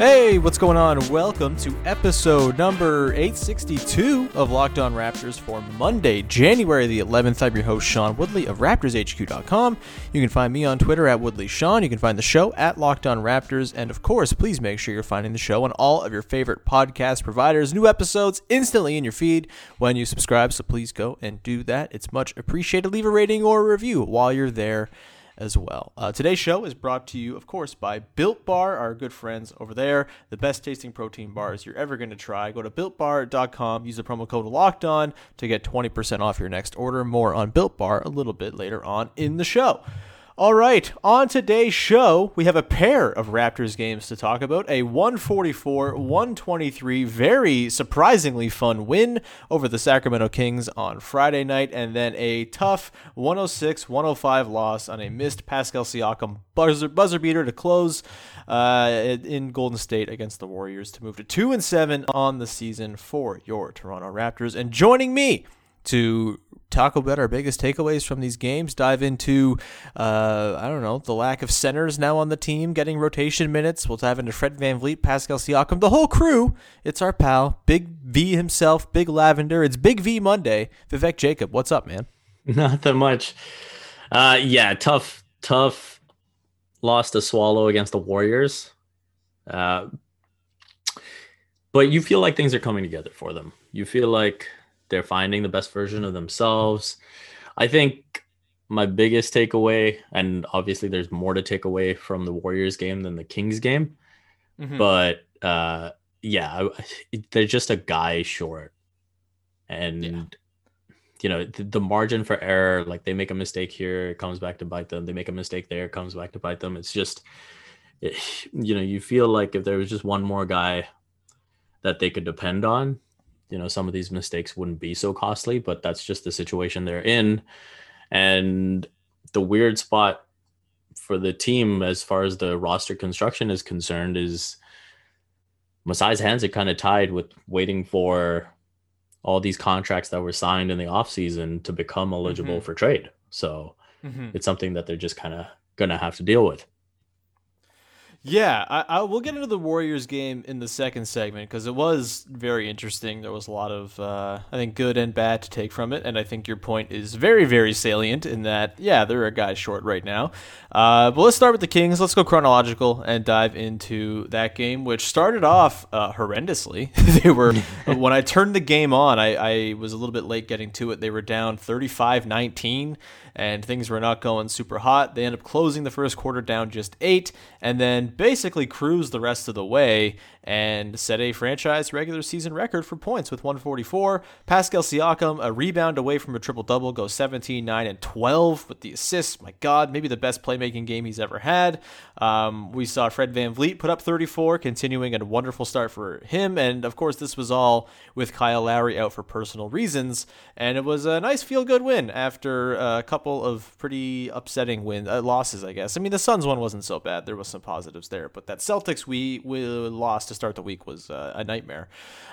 Hey, what's going on? Welcome to episode number 862 of Locked On Raptors for Monday, January the 11th. I'm your host, Sean Woodley of RaptorsHQ.com. You can find me on Twitter at WoodleySean. You can find the show at Locked On Raptors. And of course, please make sure you're finding the show on all of your favorite podcast providers. New episodes instantly in your feed when you subscribe. So please go and do that. It's much appreciated. Leave a rating or a review while you're there as well. Uh, today's show is brought to you, of course, by Built Bar, our good friends over there. The best tasting protein bars you're ever going to try. Go to builtbar.com, use the promo code Locked On to get 20% off your next order. More on Built Bar a little bit later on in the show. All right, on today's show, we have a pair of Raptors games to talk about. A 144 123, very surprisingly fun win over the Sacramento Kings on Friday night, and then a tough 106 105 loss on a missed Pascal Siakam buzzer, buzzer beater to close uh, in Golden State against the Warriors to move to 2 and 7 on the season for your Toronto Raptors. And joining me to talk about our biggest takeaways from these games, dive into, uh, I don't know, the lack of centers now on the team, getting rotation minutes. We'll dive into Fred VanVleet, Pascal Siakam, the whole crew. It's our pal, Big V himself, Big Lavender. It's Big V Monday. Vivek Jacob, what's up, man? Not that much. Uh, yeah, tough, tough loss to swallow against the Warriors. Uh, but you feel like things are coming together for them. You feel like they're finding the best version of themselves. I think my biggest takeaway, and obviously there's more to take away from the Warriors game than the Kings game, Mm-hmm. but uh, yeah, I- they're just a guy short, and Yeah. you know the, the margin for error. Like they make a mistake here, it comes back to bite them. They make a mistake there, it comes back to bite them. It's just, it, you know, you feel like if there was just one more guy that they could depend on, you know, some of these mistakes wouldn't be so costly. But that's just the situation they're in, and the weird spot for the team as far as the roster construction is concerned is Masai's hands are kind of tied with waiting for all these contracts that were signed in the offseason to become eligible Mhm. for trade. So Mm-hmm. it's something that they're just kind of going to have to deal with. Yeah, I, I we'll get into the Warriors game in the second segment because it was very interesting. There was a lot of uh, I think good and bad to take from it, and I think your point is very very salient in that yeah they're a guy short right now. Uh, but let's start with the Kings. Let's go chronological and dive into that game, which started off uh, horrendously. they were when I turned the game on, I, I was a little bit late getting to it. They were down 35-19 and things were not going super hot. They end up closing the first quarter down just eight, and then basically cruise the rest of the way and set a franchise regular season record for points with 144. Pascal Siakam, a rebound away from a triple double, goes 17, 9, and 12 with the assists. My God, maybe the best playmaking game he's ever had. Um, we saw Fred VanVleet put up 34, continuing a wonderful start for him. And of course, this was all with Kyle Lowry out for personal reasons. And it was a nice feel good win after a couple of pretty upsetting win uh, losses, I guess. I mean, the Suns one wasn't so bad. There was some positives there, but that Celtics we, we lost to start the week was uh, a nightmare.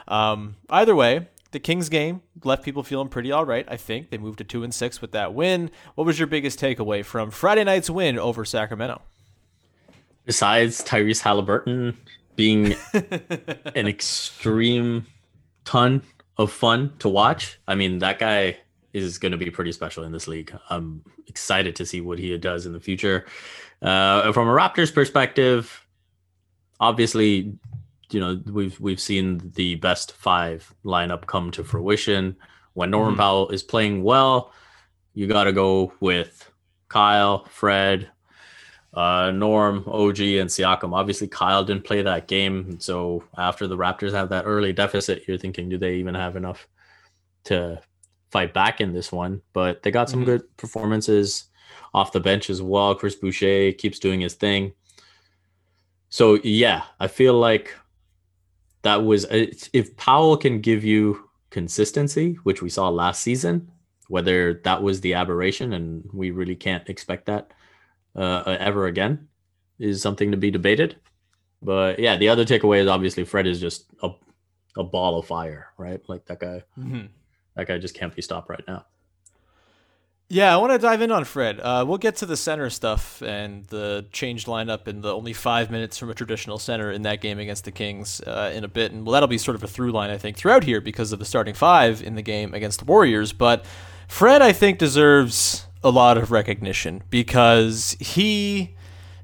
Um, either way, the Kings game left people feeling pretty all right. I think they moved to two and six with that win. What was your biggest takeaway from Friday night's win over Sacramento? Besides Tyrese Halliburton being an extreme ton of fun to watch, I mean that guy is going to be pretty special in this league. I'm excited to see what he does in the future. Uh, from a Raptors perspective, obviously you know we've we've seen the best five lineup come to fruition. When Norman mm-hmm. Powell is playing well, you got to go with Kyle, Fred, uh, Norm, OG, and Siakam. Obviously, Kyle didn't play that game, so after the Raptors have that early deficit, you're thinking, do they even have enough to fight back in this one? But they got some mm-hmm. good performances off the bench as well. Chris Boucher keeps doing his thing. So yeah, I feel like that was if Powell can give you consistency, which we saw last season, whether that was the aberration and we really can't expect that uh, ever again is something to be debated. But yeah, the other takeaway is obviously Fred is just a, a ball of fire, right? Like that guy, mm-hmm. that guy just can't be stopped right now. Yeah, I want to dive in on Fred. Uh, we'll get to the center stuff and the changed lineup and the only five minutes from a traditional center in that game against the Kings uh, in a bit. And well, that'll be sort of a through line, I think, throughout here because of the starting five in the game against the Warriors. But Fred, I think, deserves a lot of recognition because he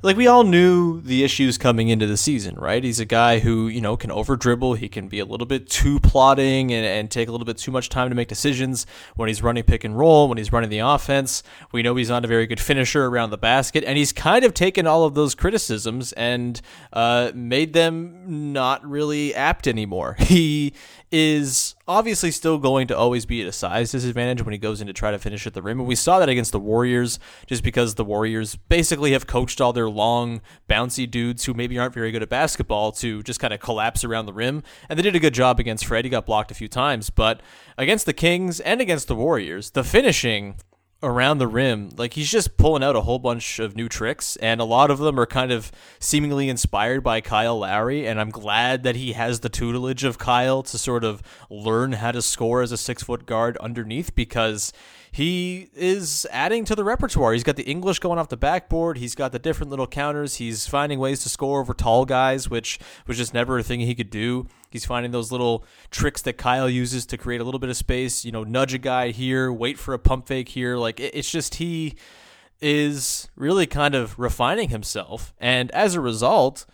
like we all knew the issues coming into the season, right? He's a guy who, you know, can over dribble. He can be a little bit too plotting and, and take a little bit too much time to make decisions when he's running pick and roll, when he's running the offense. We know he's not a very good finisher around the basket. And he's kind of taken all of those criticisms and uh, made them not really apt anymore. He is obviously still going to always be at a size disadvantage when he goes in to try to finish at the rim. And we saw that against the Warriors, just because the Warriors basically have coached all their long, bouncy dudes who maybe aren't very good at basketball to just kind of collapse around the rim. And they did a good job against Fred. He got blocked a few times. But against the Kings and against the Warriors, the finishing around the rim. Like he's just pulling out a whole bunch of new tricks, and a lot of them are kind of seemingly inspired by Kyle Lowry. And I'm glad that he has the tutelage of Kyle to sort of learn how to score as a six foot guard underneath because he is adding to the repertoire. He's got the English going off the backboard. He's got the different little counters. He's finding ways to score over tall guys, which was just never a thing he could do. He's finding those little tricks that Kyle uses to create a little bit of space. You know, nudge a guy here, wait for a pump fake here. Like it's just he is really kind of refining himself, and as a result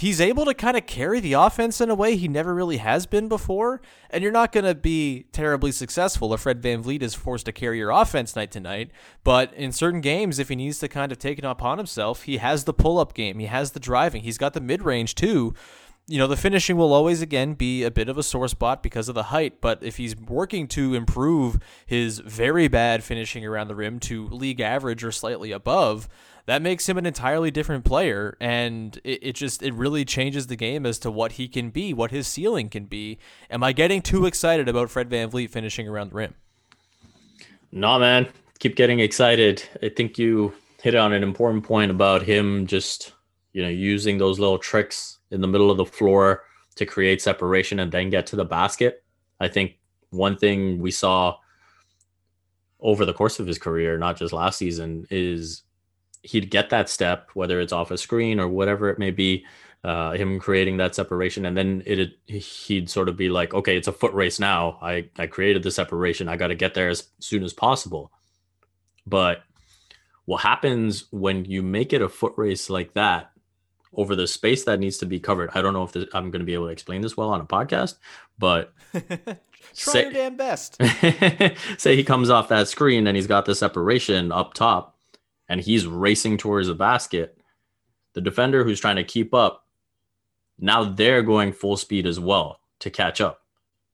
he's able to kind of carry the offense in a way he never really has been before. And you're not going to be terribly successful if Fred VanVleet is forced to carry your offense night to night. But in certain games, if he needs to kind of take it upon himself, he has the pull up game, he has the driving, he's got the mid range too. You know, the finishing will always, again, be a bit of a sore spot because of the height. But if he's working to improve his very bad finishing around the rim to league average or slightly above, that makes him an entirely different player and it, it, just it really changes the game as to what he can be what his ceiling can be. Am i getting too excited about fred vanvleet finishing around the rim? Nah man. Keep getting excited. I think you hit on an important point about him just you know using those little tricks in the middle of the floor to create separation and then get to the basket. I think one thing we saw over the course of his career not just last season is he'd get that step, whether it's off a screen or whatever it may be, uh, him creating that separation, and then it he'd sort of be like, okay, it's a foot race now. I I created the separation. I got to get there as soon as possible. But what happens when you make it a foot race like that over the space that needs to be covered? I don't know if this, I'm going to be able to explain this well on a podcast, but try say, your damn best. say he comes off that screen and he's got the separation up top and he's racing towards the basket, the defender who's trying to keep up, now they're going full speed as well to catch up.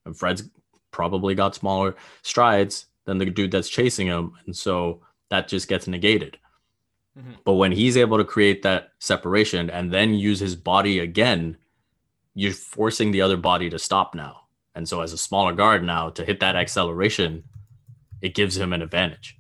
And Fred's probably got smaller strides than the dude that's chasing him. And so that just gets negated. Mm-hmm. But when he's able to create that separation and then use his body again, you're forcing the other body to stop now. And so as a smaller guard now to hit that acceleration, it gives him an advantage.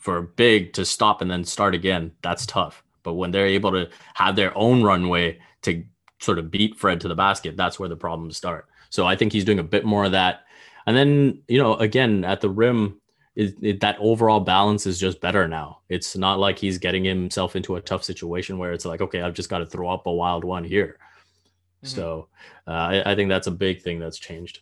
For big to stop and then start again, that's tough. But when they're able to have their own runway to sort of beat Fred to the basket, that's where the problems start. So I think he's doing a bit more of that. And then, you know, again, at the rim, it, it, that overall balance is just better now. It's not like he's getting himself into a tough situation where it's like, okay, I've just got to throw up a wild one here. Mm-hmm. So uh, I, I, think that's a big thing that's changed.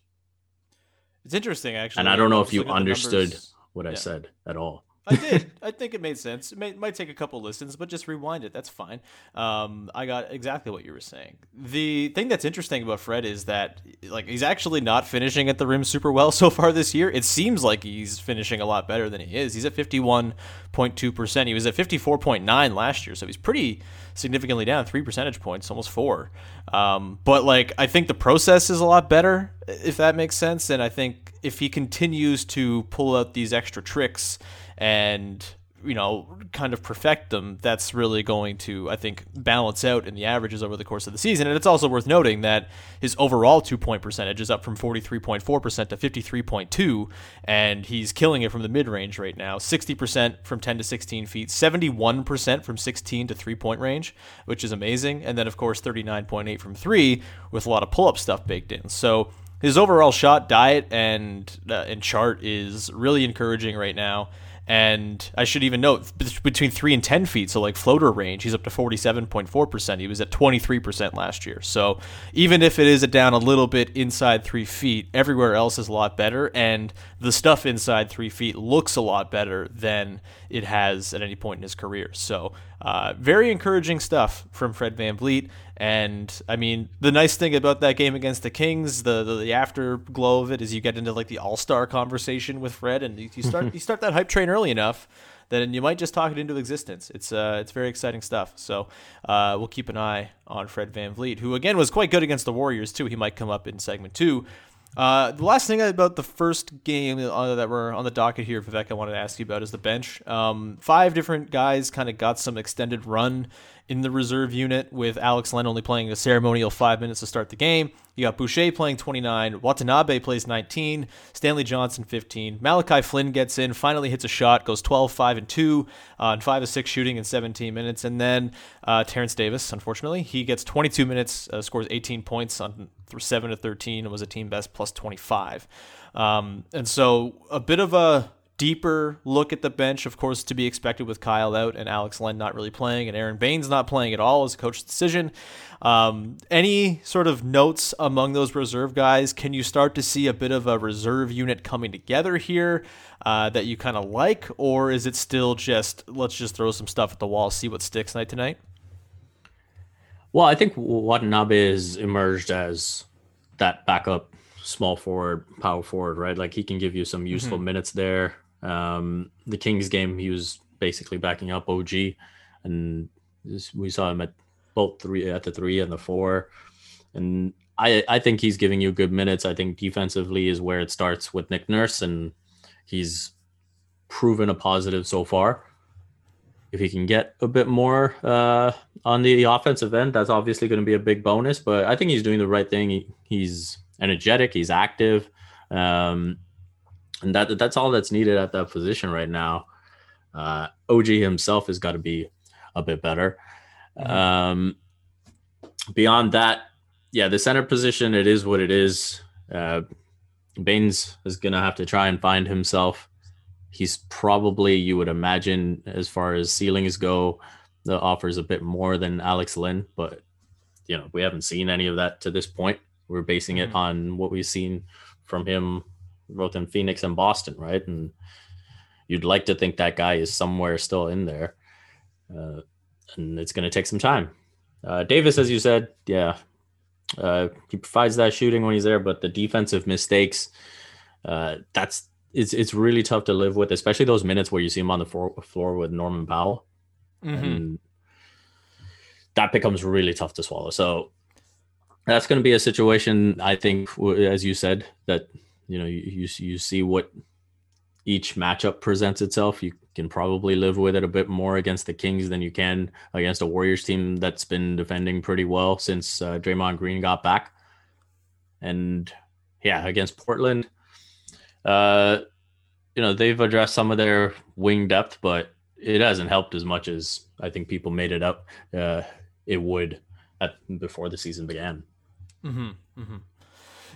It's interesting, actually. And I don't know if you understood what yeah. I said at all. I did. I think it made sense. It may, might take a couple listens, but just rewind it. That's fine. Um, I got exactly what you were saying. The thing that's interesting about Fred is that like he's actually not finishing at the rim super well so far this year. It seems like he's finishing a lot better than he is. He's at fifty one point two percent. He was at fifty four point nine last year, so he's pretty significantly down, three percentage points, almost four. Um, but like I think the process is a lot better, if that makes sense. And I think if he continues to pull out these extra tricks and you know, kind of perfect them, that's really going to, I think, balance out in the averages over the course of the season. And it's also worth noting that his overall two point percentage is up from 43.4% to 53.2, and he's killing it from the mid range right now 60% from 10 to 16 feet, 71% from 16 to three point range, which is amazing. And then, of course, 39.8 from three with a lot of pull up stuff baked in. So, his overall shot diet and uh, and chart is really encouraging right now. And I should even note between three and 10 feet, so like floater range, he's up to 47.4%. He was at 23% last year. So even if it is down a little bit inside three feet, everywhere else is a lot better. And the stuff inside three feet looks a lot better than it has at any point in his career. So uh, very encouraging stuff from Fred VanVleet. And I mean, the nice thing about that game against the Kings, the the, the afterglow of it, is you get into like the All Star conversation with Fred, and you start you start that hype train early enough then you might just talk it into existence. It's uh, it's very exciting stuff. So uh, we'll keep an eye on Fred VanVleet, who again was quite good against the Warriors too. He might come up in segment two. Uh, the last thing about the first game that we're on the docket here, Vivek, I wanted to ask you about is the bench. Um, five different guys kind of got some extended run in the reserve unit with Alex Len only playing a ceremonial five minutes to start the game. You got Boucher playing 29, Watanabe plays 19, Stanley Johnson 15, Malachi Flynn gets in, finally hits a shot, goes 12, 5, and 2 uh, and 5 of 6 shooting in 17 minutes. And then uh, Terrence Davis, unfortunately, he gets 22 minutes, uh, scores 18 points on 7 to 13, and was a team best plus 25. Um, and so a bit of a deeper look at the bench, of course, to be expected with Kyle out and Alex Len not really playing and Aaron Baynes not playing at all as a coach's decision. Um, any sort of notes among those reserve guys? Can you start to see a bit of a reserve unit coming together here uh, that you kind of like, or is it still just let's just throw some stuff at the wall, see what sticks night to night? Well, I think Watanabe has emerged as that backup small forward, power forward, right? Like he can give you some useful mm-hmm. minutes there. Um, the Kings game, he was basically backing up OG, and we saw him at both three at the three and the four, and I I think he's giving you good minutes. I think defensively is where it starts with Nick Nurse, and he's proven a positive so far. If he can get a bit more uh, on the offensive end, that's obviously going to be a big bonus. But I think he's doing the right thing. He, he's energetic. He's active. Um, and that that's all that's needed at that position right now. Uh, OG himself has got to be a bit better. Mm-hmm. Um, beyond that, yeah, the center position it is what it is. Uh, Baynes is gonna have to try and find himself. He's probably, you would imagine, as far as ceilings go, the offers a bit more than Alex Len, but you know we haven't seen any of that to this point. We're basing mm-hmm. it on what we've seen from him both in Phoenix and Boston, right? And you'd like to think that guy is somewhere still in there, uh, and it's going to take some time. Uh, Davis, as you said, yeah, uh, he provides that shooting when he's there, but the defensive mistakes, uh, that's it's it's really tough to live with, especially those minutes where you see him on the floor, floor with Norman Powell. Mm-hmm. And that becomes really tough to swallow. So that's going to be a situation, I think, as you said, that you know you you, you see what each matchup presents itself. You can probably live with it a bit more against the Kings than you can against a Warriors team that's been defending pretty well since uh, Draymond Green got back. And yeah, against Portland, uh, you know they've addressed some of their wing depth, but it hasn't helped as much as I think people made it up uh, it would at, before the season began. Mm-hmm, mm-hmm.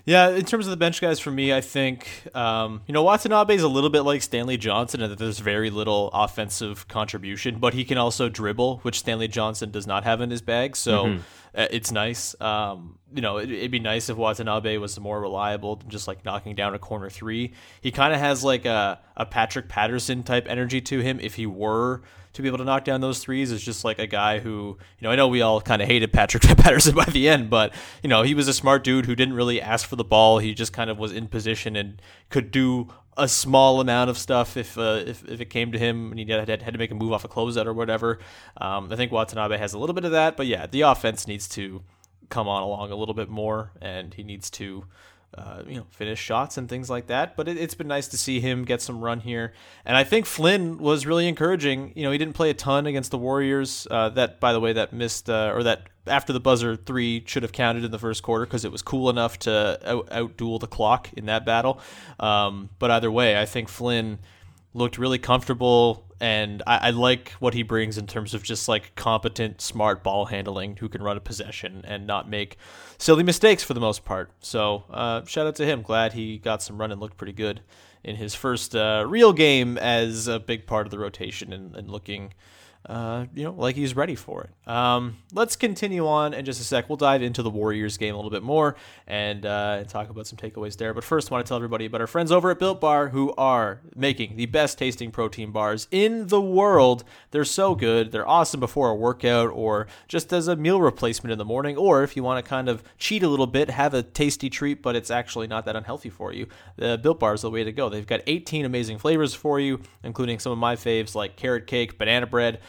Yeah, in terms of the bench guys, for me, I think um, you know Watanabe is a little bit like Stanley Johnson in that there's very little offensive contribution, but he can also dribble, which Stanley Johnson does not have in his bag. So mm-hmm. it's nice. Um, you know, it, would be nice if Watanabe was more reliable than just like knocking down a corner three. He kind of has like a, a Patrick Patterson type energy to him if he were to be able to knock down those threes is just like a guy who, you know, I know we all kind of hated Patrick Patterson by the end, but, you know, he was a smart dude who didn't really ask for the ball. He just kind of was in position and could do a small amount of stuff if uh, if, if it came to him and he had, had to make a move off a closeout or whatever. Um, I think Watanabe has a little bit of that, but yeah, the offense needs to come on along a little bit more, and he needs to uh, you know, finish shots and things like that. But it, has been nice to see him get some run here. And I think Flynn was really encouraging. You know, he didn't play a ton against the Warriors. Uh, that, by the way, that missed uh, or that after the buzzer three should have counted in the first quarter because it was cool enough to out, duel the clock in that battle. Um, but either way, I think Flynn looked really comfortable and I, I, like what he brings in terms of just like competent, smart ball handling who can run a possession and not make silly mistakes for the most part. So uh, shout out to him. Glad he got some run and looked pretty good in his first uh, real game as a big part of the rotation and, and looking uh, you know, like he's ready for it. Um, let's continue on in just a sec. We'll dive into the Warriors game a little bit more and uh, talk about some takeaways there. But first, I want to tell everybody about our friends over at Built Bar who are making the best tasting protein bars in the world. They're so good. They're awesome before a workout or just as a meal replacement in the morning, or if you want to kind of cheat a little bit, have a tasty treat, but it's actually not that unhealthy for you. The Built Bar is the way to go. They've got 18 amazing flavors for you, including some of my faves like carrot cake, banana bread.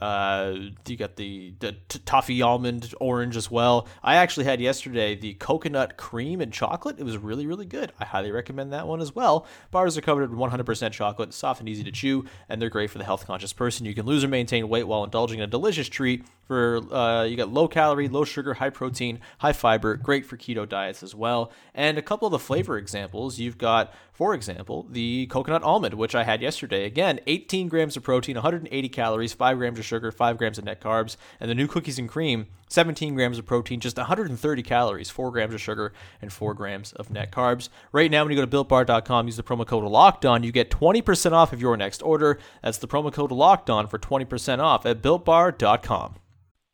Uh, you got the, the t- toffee almond orange as well. I actually had yesterday the coconut cream and chocolate. It was really, really good. I highly recommend that one as well. Bars are covered in 100% chocolate, soft and easy to chew, and they're great for the health conscious person. You can lose or maintain weight while indulging in a delicious treat for uh, you got low calorie, low sugar, high protein, high fiber, great for keto diets as well. And a couple of the flavor examples, you've got, for example, the coconut almond, which I had yesterday. Again, 18 grams of protein, 180 calories, 5 grams of sugar, 5 grams of net carbs. And the new cookies and cream, 17 grams of protein, just 130 calories, 4 grams of sugar, and 4 grams of net carbs. Right now, when you go to builtbar.com, use the promo code Locked On, you get 20% off of your next order. That's the promo code Locked On for 20% off at builtbar.com.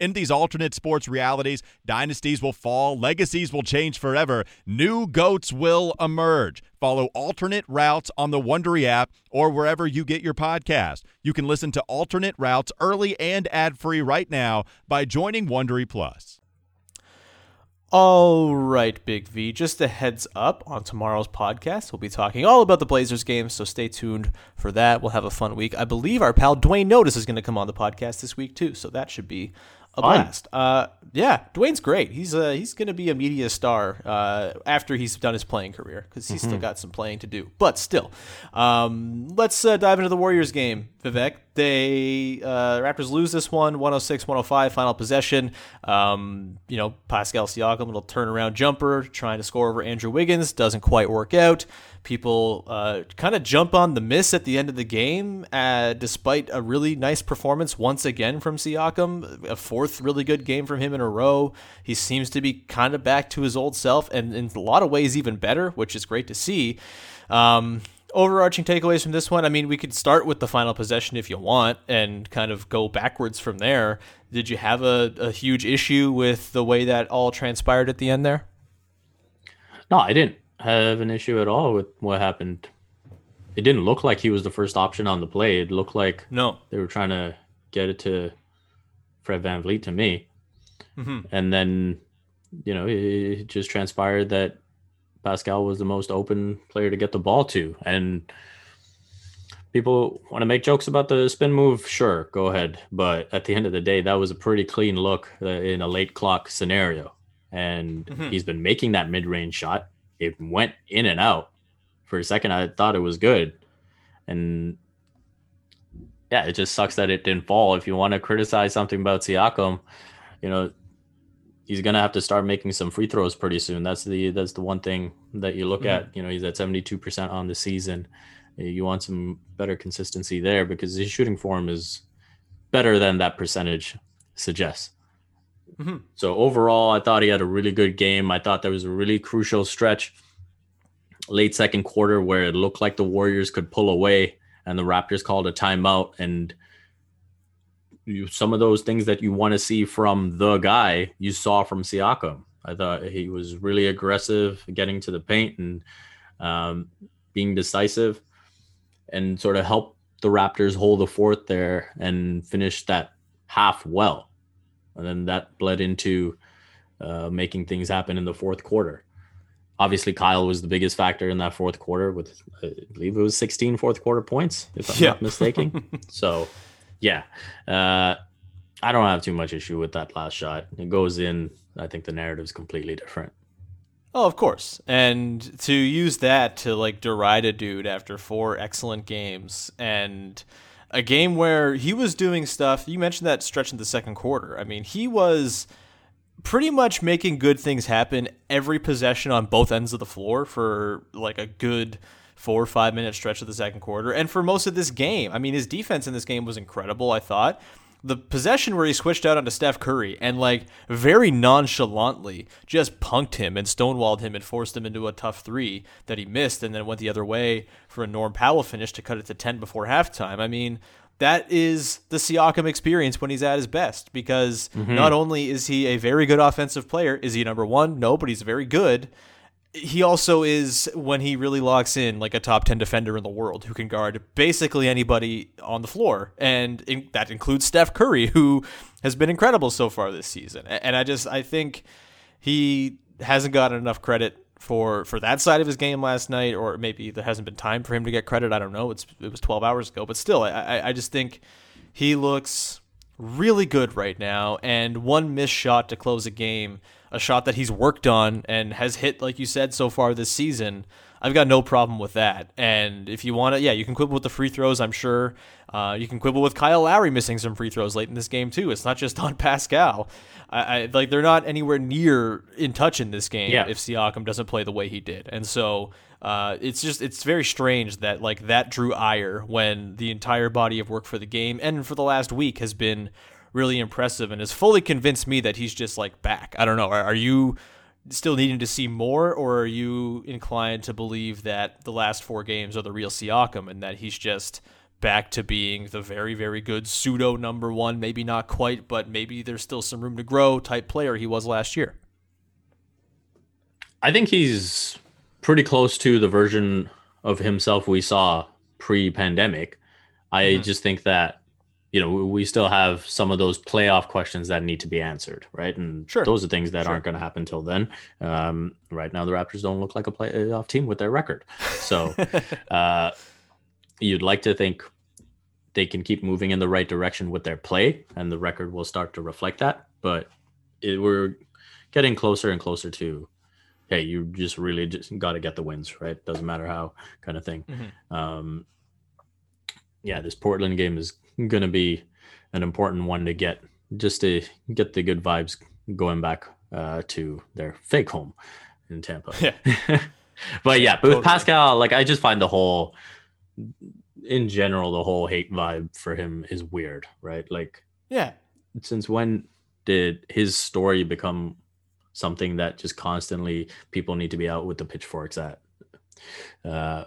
In these alternate sports realities, dynasties will fall, legacies will change forever, new goats will emerge. Follow alternate routes on the Wondery app or wherever you get your podcast. You can listen to alternate routes early and ad-free right now by joining Wondery Plus. All right, Big V. Just a heads up on tomorrow's podcast. We'll be talking all about the Blazers game, so stay tuned for that. We'll have a fun week. I believe our pal Dwayne Notice is going to come on the podcast this week too, so that should be a blast. Uh, yeah, Dwayne's great. He's uh, he's going to be a media star uh, after he's done his playing career because he's mm-hmm. still got some playing to do. But still, um, let's uh, dive into the Warriors game. Vivek, they uh, Raptors lose this one 106-105 final possession. Um, you know, Pascal Siakam little turnaround jumper trying to score over Andrew Wiggins doesn't quite work out. People uh, kind of jump on the miss at the end of the game, uh, despite a really nice performance once again from Siakam. A fourth really good game from him in a row. He seems to be kind of back to his old self, and in a lot of ways even better, which is great to see. Um, overarching takeaways from this one, I mean, we could start with the final possession if you want and kind of go backwards from there. Did you have a, a huge issue with the way that all transpired at the end there? No, I didn't have an issue at all with what happened. It didn't look like he was the first option on the play. It looked like no, they were trying to get it to Fred VanVleet to me. Mm-hmm. And then, you know, it just transpired that Pascal was the most open player to get the ball to. And people want to make jokes about the spin move. Sure, go ahead. But at the end of the day, that was a pretty clean look uh, in a late clock scenario. And Mhm. he's been making that mid range shot. It went in and out. For a second, I thought it was good. And yeah, it just sucks that it didn't fall. If you want to criticize something about Siakam, you know, he's gonna have to start making some free throws pretty soon. That's the that's the one thing that you look Mhm. at. You know, he's at seventy two percent on the season. You want some better consistency there because his shooting form is better than that percentage suggests. Mhm. So overall, I thought he had a really good game. I thought there was a really crucial stretch late second quarter where it looked like the Warriors could pull away and the Raptors called a timeout and you, some of those things that you want to see from the guy you saw from Siakam. I thought he was really aggressive, getting to the paint and um, being decisive, and sort of help the Raptors hold the fort there and finish that half well. And then that bled into uh, making things happen in the fourth quarter. Obviously, Kyle was the biggest factor in that fourth quarter with, I believe it was 16 fourth quarter points, if I'm Yeah. not mistaken. so, yeah, uh, I don't have too much issue with that last shot. It goes in. I think the narrative's completely different. Oh, of course. And to use that to like deride a dude after four excellent games and a game where he was doing stuff. You mentioned that stretch in the second quarter. I mean, he was pretty much making good things happen every possession on both ends of the floor for like a good four or five minute stretch of the second quarter. And for most of this game, I mean, his defense in this game was incredible, I thought. The possession where he switched out onto Steph Curry and, like, very nonchalantly just punked him and stonewalled him and forced him into a tough three that he missed and then went the other way for a Norm Powell finish to cut it to 10 before halftime. I mean, that is the Siakam experience when he's at his best because Mhm. not only is he a very good offensive player, is he number one? No, but he's very good. He also is, when he really locks in, like a top 10 defender in the world who can guard basically anybody on the floor. And in, that includes Steph Curry, who has been incredible so far this season. And I just, I think he hasn't gotten enough credit for for that side of his game last night, or maybe there hasn't been time for him to get credit. I don't know. It's it was 12 hours ago, but still, I I, I just think he looks really good right now. And one missed shot to close a game, a shot that he's worked on and has hit, like you said, so far this season. I've got no problem with that. And if you want to, yeah, you can quibble with the free throws, I'm sure. Uh, you can quibble with Kyle Lowry missing some free throws late in this game, too. It's not just on Pascal. I, I like they're not anywhere near in touch in this game Yeah. if Siakam doesn't play the way he did. And so uh, it's just it's very strange that like that drew ire when the entire body of work for the game and for the last week has been really impressive and has fully convinced me that he's just like back. I don't know. Are, are you still needing to see more, or are you inclined to believe that the last four games are the real Siakam and that he's just back to being the very, very good pseudo number one, maybe not quite, but maybe there's still some room to grow type player he was last year? I think he's pretty close to the version of himself we saw pre-pandemic. I Mhm. just think that you know we still have some of those playoff questions that need to be answered, right? And Sure. those are things that Sure. aren't going to happen till then. Um, right now, the Raptors don't look like a playoff team with their record, so uh, you'd like to think they can keep moving in the right direction with their play, and the record will start to reflect that. But it, we're getting closer and closer to hey, you just really just got to get the wins, right? Doesn't matter how, kind of thing. Mhm. Um, yeah, this Portland game is going to be an important one to get just to get the good vibes going back uh, to their fake home in Tampa. Yeah. but yeah, but with Pascal, like I just find the whole, in general, the whole hate vibe for him is weird, right? Like, yeah. Since when did his story become something that just constantly people need to be out with the pitchforks at? Uh,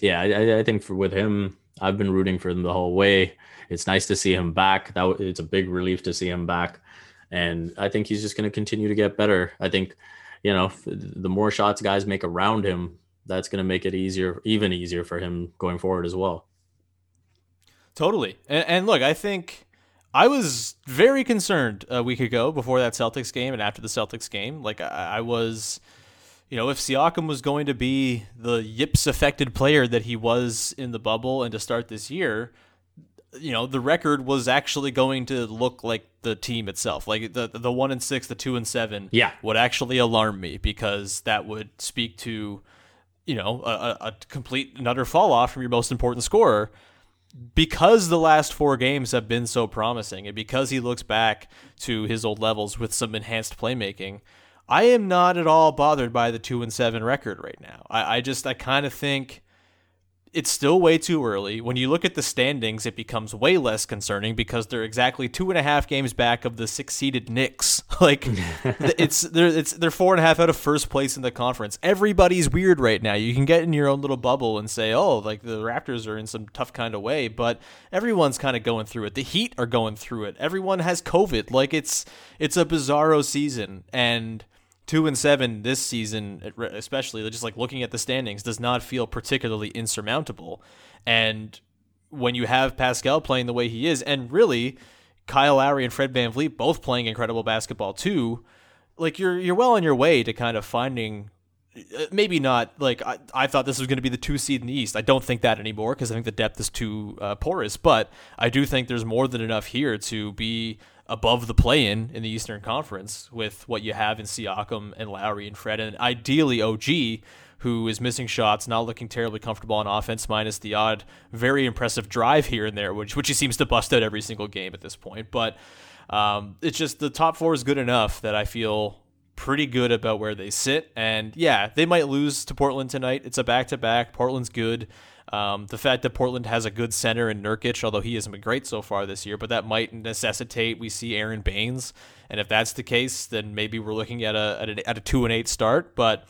yeah, I, I think for with him, I've been rooting for him the whole way. It's nice to see him back. That it's a big relief to see him back, and I think he's just going to continue to get better. I think, you know, the more shots guys make around him, that's going to make it easier, even easier for him going forward as well. Totally, and, and look, I think I was very concerned a week ago before that Celtics game and after the Celtics game. Like I, I was you know, if Siakam was going to be the yips affected player that he was in the bubble and to start this year, you know, the record was actually going to look like the team itself. Like the the one and six, the two and seven, yeah, would actually alarm me because that would speak to, you know, a, a complete and utter fall off from your most important scorer. Because the last four games have been so promising, and because he looks back to his old levels with some enhanced playmaking, I am not at all bothered by the two and seven record right now. I, I just I kind of think it's still way too early. When you look at the standings, it becomes way less concerning because they're exactly two and a half games back of the six-seeded Knicks. like it's they're it's they're four and a half out of first place in the conference. Everybody's weird right now. You can get in your own little bubble and say, "Oh, like the Raptors are in some tough kind of way," but everyone's kind of going through it. The Heat are going through it. Everyone has COVID. Like it's it's a bizarro season and two and seven this season, especially just like looking at the standings, does not feel particularly insurmountable. And when you have Pascal playing the way he is, and really Kyle Lowry and Fred VanVleet both playing incredible basketball too, like you're you're well on your way to kind of finding uh, maybe not like I, I thought this was going to be the two seed in the East. I don't think that anymore because I think the depth is too uh, porous. But I do think there's more than enough here to be above the play-in in the Eastern Conference with what you have in Siakam and Lowry and Fred, and ideally OG, who is missing shots, not looking terribly comfortable on offense, minus the odd very impressive drive here and there, which which he seems to bust out every single game at this point. But um, it's just the top four is good enough that I feel pretty good about where they sit. And yeah, they might lose to Portland tonight. It's a back to back. Portland's good. Um, the fact that Portland has a good center in Nurkic, although he hasn't been great so far this year, but that might necessitate we see Aaron Baynes. And if that's the case, then maybe we're looking at a, at a, at a two and eight start. But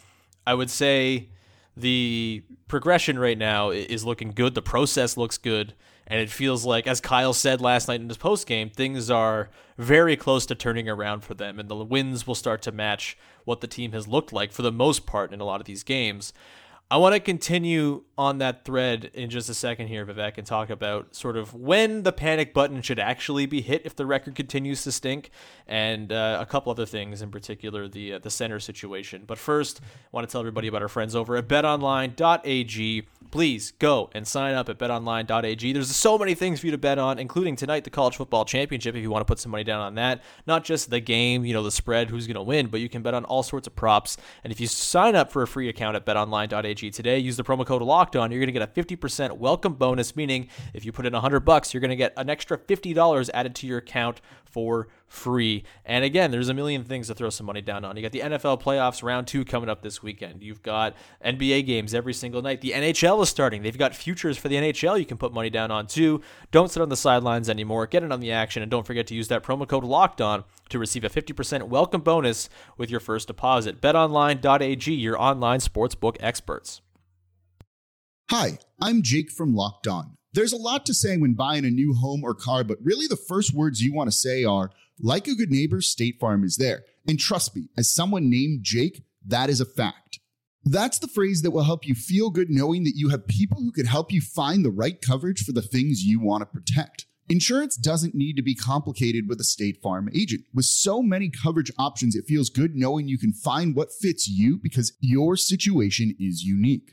I would say the progression right now is looking good. The process looks good. And it feels like, as Kyle said last night in his post game, things are very close to turning around for them. And the wins will start to match what the team has looked like for the most part in a lot of these games. I want to continue on that thread in just a second here, Vivek, and talk about sort of when the panic button should actually be hit if the record continues to stink, and uh, a couple other things, in particular the uh, the center situation. But first, I want to tell everybody about our friends over at BetOnline.ag please go and sign up at betonline.ag. There's so many things for you to bet on, including tonight the college football championship if you want to put some money down on that. Not just the game, you know, the spread, who's going to win, but you can bet on all sorts of props. And if you sign up for a free account at betonline.ag today, use the promo code locked on, you're going to get a 50% welcome bonus, meaning if you put in 100 bucks, you're going to get an extra $50 added to your account for free. And again, there's a million things to throw some money down on. You got the NFL playoffs round two coming up this weekend. You've got NBA games every single night. The NHL is starting. They've got futures for the NHL you can put money down on too. Don't sit on the sidelines anymore. Get in on the action and don't forget to use that promo code locked on to receive a 50% welcome bonus with your first deposit. BetOnline.ag, your online sportsbook experts. Hi, I'm Jake from Locked On. There's a lot to say when buying a new home or car, but really the first words you want to say are, like a good neighbor, State Farm is there. And trust me, as someone named Jake, that is a fact. That's the phrase that will help you feel good knowing that you have people who can help you find the right coverage for the things you want to protect. Insurance doesn't need to be complicated with a State Farm agent. With so many coverage options, it feels good knowing you can find what fits you because your situation is unique.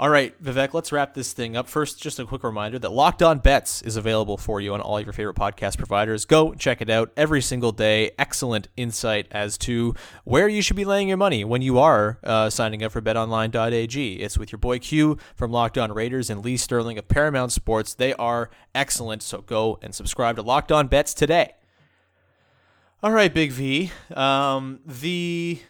All right, Vivek, let's wrap this thing up. First, just a quick reminder that Locked On Bets is available for you on all of your favorite podcast providers. Go check it out every single day. Excellent insight as to where you should be laying your money when you are uh, signing up for betonline.ag. It's with your boy Q from Locked On Raiders and Lee Sterling of Paramount Sports. They are excellent, so go and subscribe to Locked On Bets today. All right, Big V. Um, the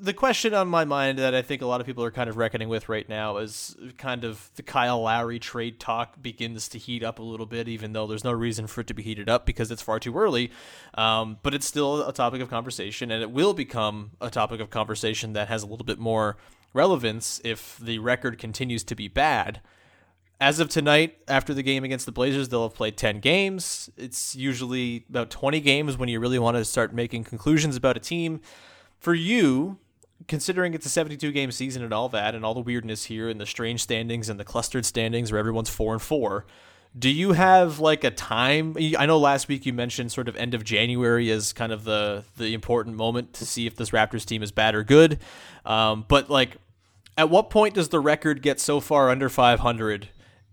the question on my mind that I think a lot of people are kind of reckoning with right now is kind of the Kyle Lowry trade talk begins to heat up a little bit, even though there's no reason for it to be heated up because it's far too early. Um, but it's still a topic of conversation, and it will become a topic of conversation that has a little bit more relevance if the record continues to be bad. As of tonight, after the game against the Blazers, they'll have played 10 games. It's usually about 20 games when you really want to start making conclusions about a team for you, considering it's a 72 game season and all that, and all the weirdness here, and the strange standings and the clustered standings where everyone's four and four, do you have like a time? I know last week you mentioned sort of end of January as kind of the the important moment to see if this Raptors team is bad or good. Um, but like, at what point does the record get so far under 500?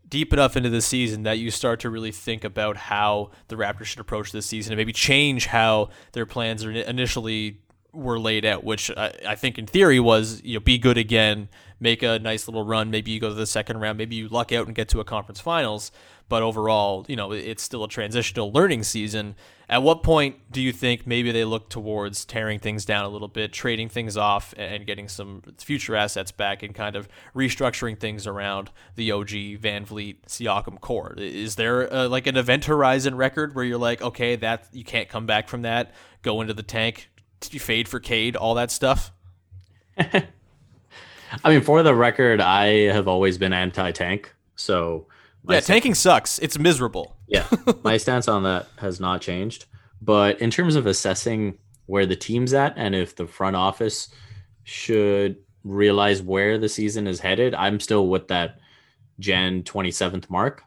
Deep enough into the season that you start to really think about how the Raptors should approach this season and maybe change how their plans are initially were laid out, which I, I, think in theory was you know be good again, make a nice little run. Maybe you go to the second round, maybe you luck out and get to a conference finals. But overall, you know, it's still a transitional learning season. At what point do you think maybe they look towards tearing things down a little bit, trading things off, and getting some future assets back, and kind of restructuring things around the OG VanVleet Siakam core? Is there a, like an event horizon record where you're like, okay, that you can't come back from that, go into the tank, fade for Cade, all that stuff? I mean, for the record, I have always been anti-tank. So yeah, tanking sucks. It's miserable. yeah, my stance on that has not changed. But in terms of assessing where the team's at and if the front office should realize where the season is headed, I'm still with that Jan 27th mark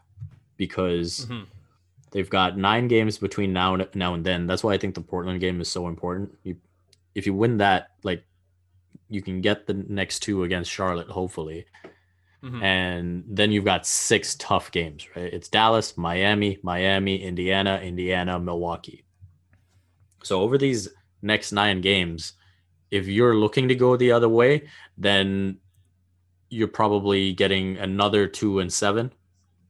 because mm-hmm. they've got nine games between now and now and then. That's why I think the Portland game is so important. You if you win that, like you can get the next two against Charlotte, hopefully. Mm-hmm. And then you've got six tough games, right? It's Dallas, Miami, Miami, Indiana, Indiana, Milwaukee. So over these next nine games, if you're looking to go the other way, then you're probably getting another two and seven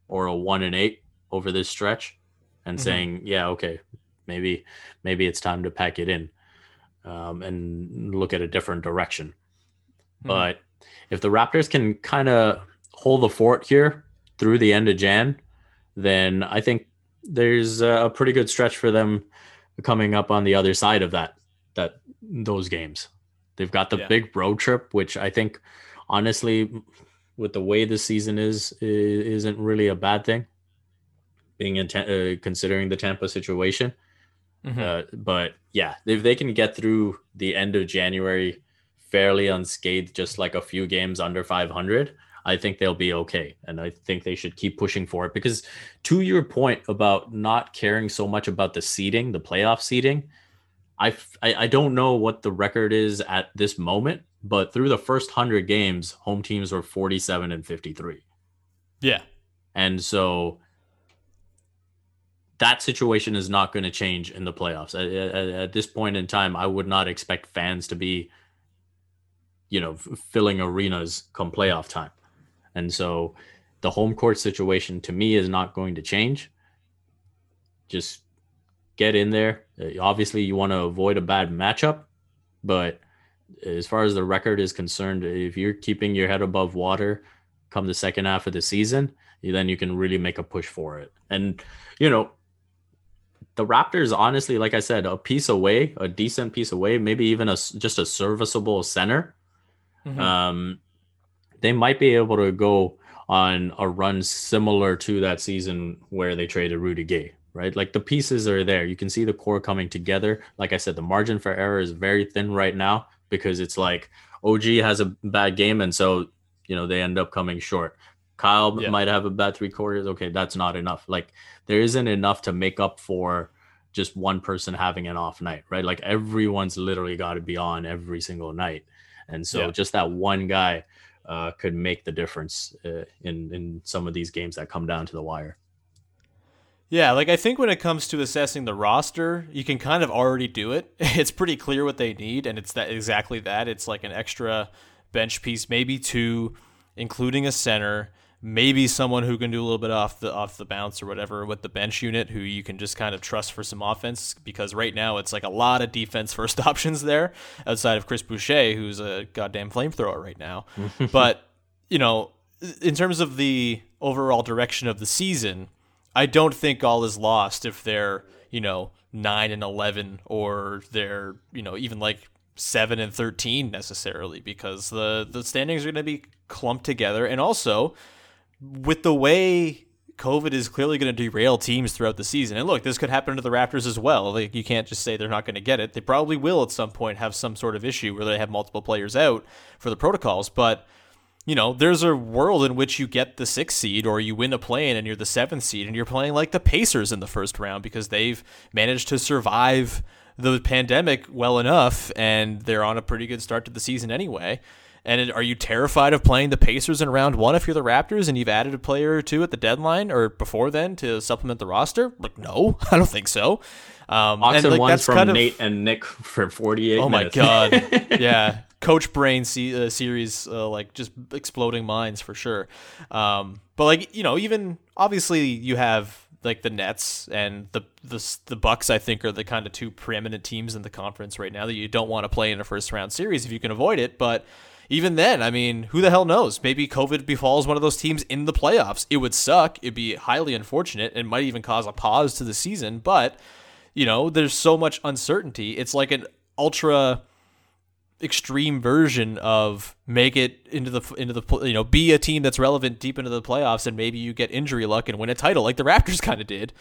or a one and eight over this stretch and mm-hmm. saying, yeah, okay, maybe maybe it's time to pack it in um, and look at a different direction. Hmm. But if the Raptors can kind of hold the fort here through the end of Jan, then I think there's a pretty good stretch for them coming up on the other side of that that those games. They've got the yeah. big road trip, which I think honestly, with the way the season is, isn't really a bad thing. Being in, uh, considering the Tampa situation, Mm-hmm. Uh, but yeah, if they can get through the end of January fairly unscathed, just like a few games under 500, I think they'll be okay. And I think they should keep pushing for it because, to your point about not caring so much about the seeding, the playoff seeding, I, I, I don't know what the record is at this moment, but through the first 100 games, home teams were 47 and 53. Yeah. And so that situation is not going to change in the playoffs. At, at, at, this point in time, I would not expect fans to be, you know, filling arenas come playoff time. And so the home court situation to me is not going to change. Just get in there. Uh, obviously, you want to avoid a bad matchup, but as far as the record is concerned, if you're keeping your head above water come the second half of the season, then you can really make a push for it. And, you know, the Raptors, honestly, like I said, a piece away, a decent piece away, maybe even a just a serviceable center. Mm-hmm. Um, they might be able to go on a run similar to that season where they traded Rudy Gay, right? Like the pieces are there. You can see the core coming together. Like I said, the margin for error is very thin right now because it's like OG has a bad game, and so you know they end up coming short. Kyle yeah. might have a bad three quarters. Okay, that's not enough. Like there isn't enough to make up for just one person having an off night, right? Like everyone's literally got to be on every single night, and so yeah. just that one guy uh, could make the difference uh, in in some of these games that come down to the wire. Yeah, like I think when it comes to assessing the roster, you can kind of already do it. It's pretty clear what they need, and it's that exactly that. It's like an extra bench piece, maybe two, including a center, maybe someone who can do a little bit off the off the bounce or whatever with the bench unit, who you can just kind of trust for some offense. Because right now it's like a lot of defense first options there, outside of Chris Boucher, who's a goddamn flamethrower right now. but you know, in terms of the overall direction of the season I don't think all is lost if they're, you know, 9 and 11 or they're, you know, even like 7 and 13 necessarily because the the standings are going to be clumped together and also with the way COVID is clearly going to derail teams throughout the season. And look, this could happen to the Raptors as well. Like you can't just say they're not going to get it. They probably will at some point have some sort of issue where they have multiple players out for the protocols, but you know, there's a world in which you get the sixth seed or you win a play-in and you're the seventh seed and you're playing like the Pacers in the first round because they've managed to survive the pandemic well enough and they're on a pretty good start to the season anyway. And are you terrified of playing the Pacers in round one if you're the Raptors and you've added a player or two at the deadline or before then to supplement the roster? Like, no, I don't think so. Um, Oxen and like, ones from kind of, Nate and Nick for 48 Oh minutes. my God. yeah. Coach Brain uh, series, uh, like just exploding minds for sure. Um, but like you know, even obviously you have like the Nets and the the the Bucks. I think are the kind of two preeminent teams in the conference right now that you don't want to play in a first round series if you can avoid it. But even then, I mean, who the hell knows? Maybe COVID befalls one of those teams in the playoffs. It would suck. It'd be highly unfortunate. It might even cause a pause to the season. But you know, there's so much uncertainty. It's like an ultra extreme version of make it into the into the you know be a team that's relevant deep into the playoffs and maybe you get injury luck and win a title like the Raptors kind of did.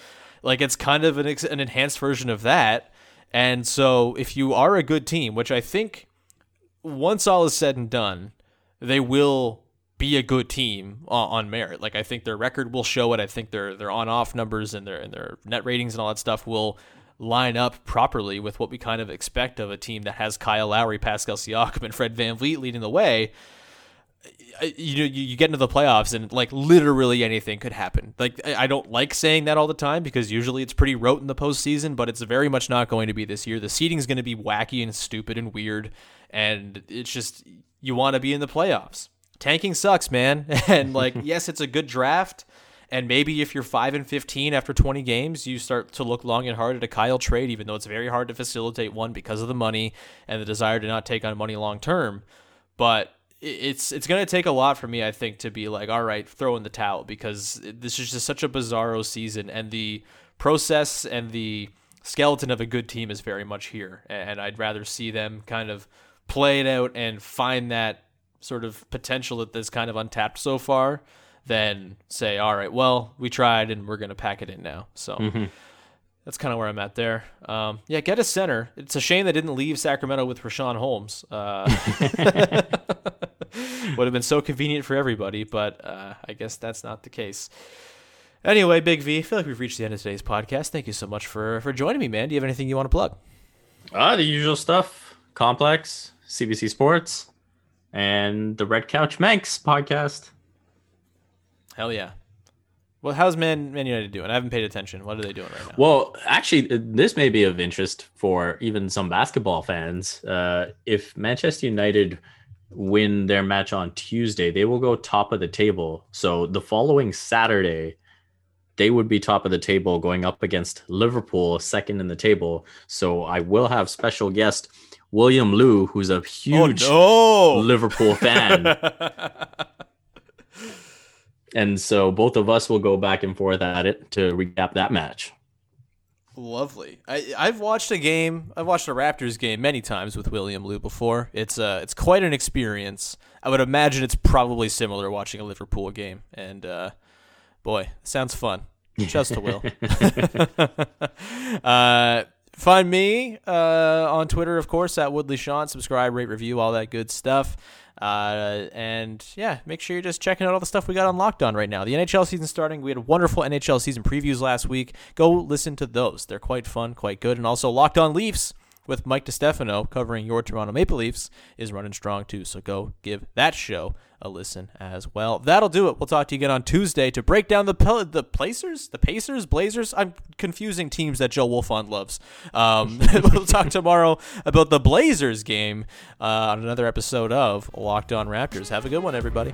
Like it's kind of an, an enhanced version of that. And so if you are a good team, which I think once all is said and done, they will be a good team on, merit. Like I think their record will show it. I think their their on off numbers and their and their net ratings and all that stuff will line up properly with what we kind of expect of a team that has Kyle Lowry, Pascal Siakam, and Fred VanVleet leading the way. You know, you get into the playoffs and like literally anything could happen. Like I don't like saying that all the time because usually it's pretty rote in the postseason, but it's very much not going to be this year. The seeding is going to be wacky and stupid and weird, and it's just you want to be in the playoffs. Tanking sucks, man. And like, yes, it's a good draft and maybe if you're 5 and 15 after 20 games, you start to look long and hard at a Kyle trade, even though it's very hard to facilitate one because of the money and the desire to not take on money long term. But it's it's going to take a lot for me, I think, to be like, all right, throw in the towel because this is just such a bizarro season, and the process and the skeleton of a good team is very much here, and I'd rather see them kind of play it out and find that sort of potential that is kind of untapped so far than say, all right, well, we tried and we're going to pack it in now. So mm-hmm. that's kind of where I'm at there. Um, yeah, get a center. It's a shame they didn't leave Sacramento with Richaun Holmes. Uh, would have been so convenient for everybody, but uh, I guess that's not the case. Anyway, Big V, I feel like we've reached the end of today's podcast. Thank you so much for for joining me, man. Do you have anything you want to plug? Ah, the usual stuff: Complex, CBC Sports, and the Red Couch Manx podcast. Hell yeah. Well, how's Man Man United doing? I haven't paid attention. What are they doing right now? Well, actually, uh, this may be of interest for even some basketball fans. Uh, if Manchester United win their match on Tuesday, they will go top of the table. So the following Saturday, they would be top of the table going up against Liverpool, second in the table. So I will have special guest William Liu, who's a huge oh, no. Liverpool fan. And so both of us will go back and forth at it to recap that match. Lovely. I, I've watched a game. I've watched a Raptors game many times with William Liu before. It's uh, it's quite an experience. I would imagine it's probably similar watching a Liverpool game. And uh, boy, sounds fun. Just to Will. uh, find me uh, on Twitter, of course, at Woodley Sean. Subscribe, rate, review, all that good stuff. Uh, and yeah, make sure you're just checking out all the stuff we got on Locked On right now. The NHL season starting. We had wonderful NHL season previews last week. Go listen to those. They're quite fun, quite good. And also Locked On Leafs with Mike DeStefano covering your Toronto Maple Leafs is running strong too. So go give that show a listen as well. That'll do it. We'll talk to you again on Tuesday to break down the the Placers, the Pacers, Blazers. I'm confusing teams that Joe Wolfond loves. Um, we'll talk tomorrow about the Blazers game uh, on another episode of Locked On Raptors. Have a good one, everybody.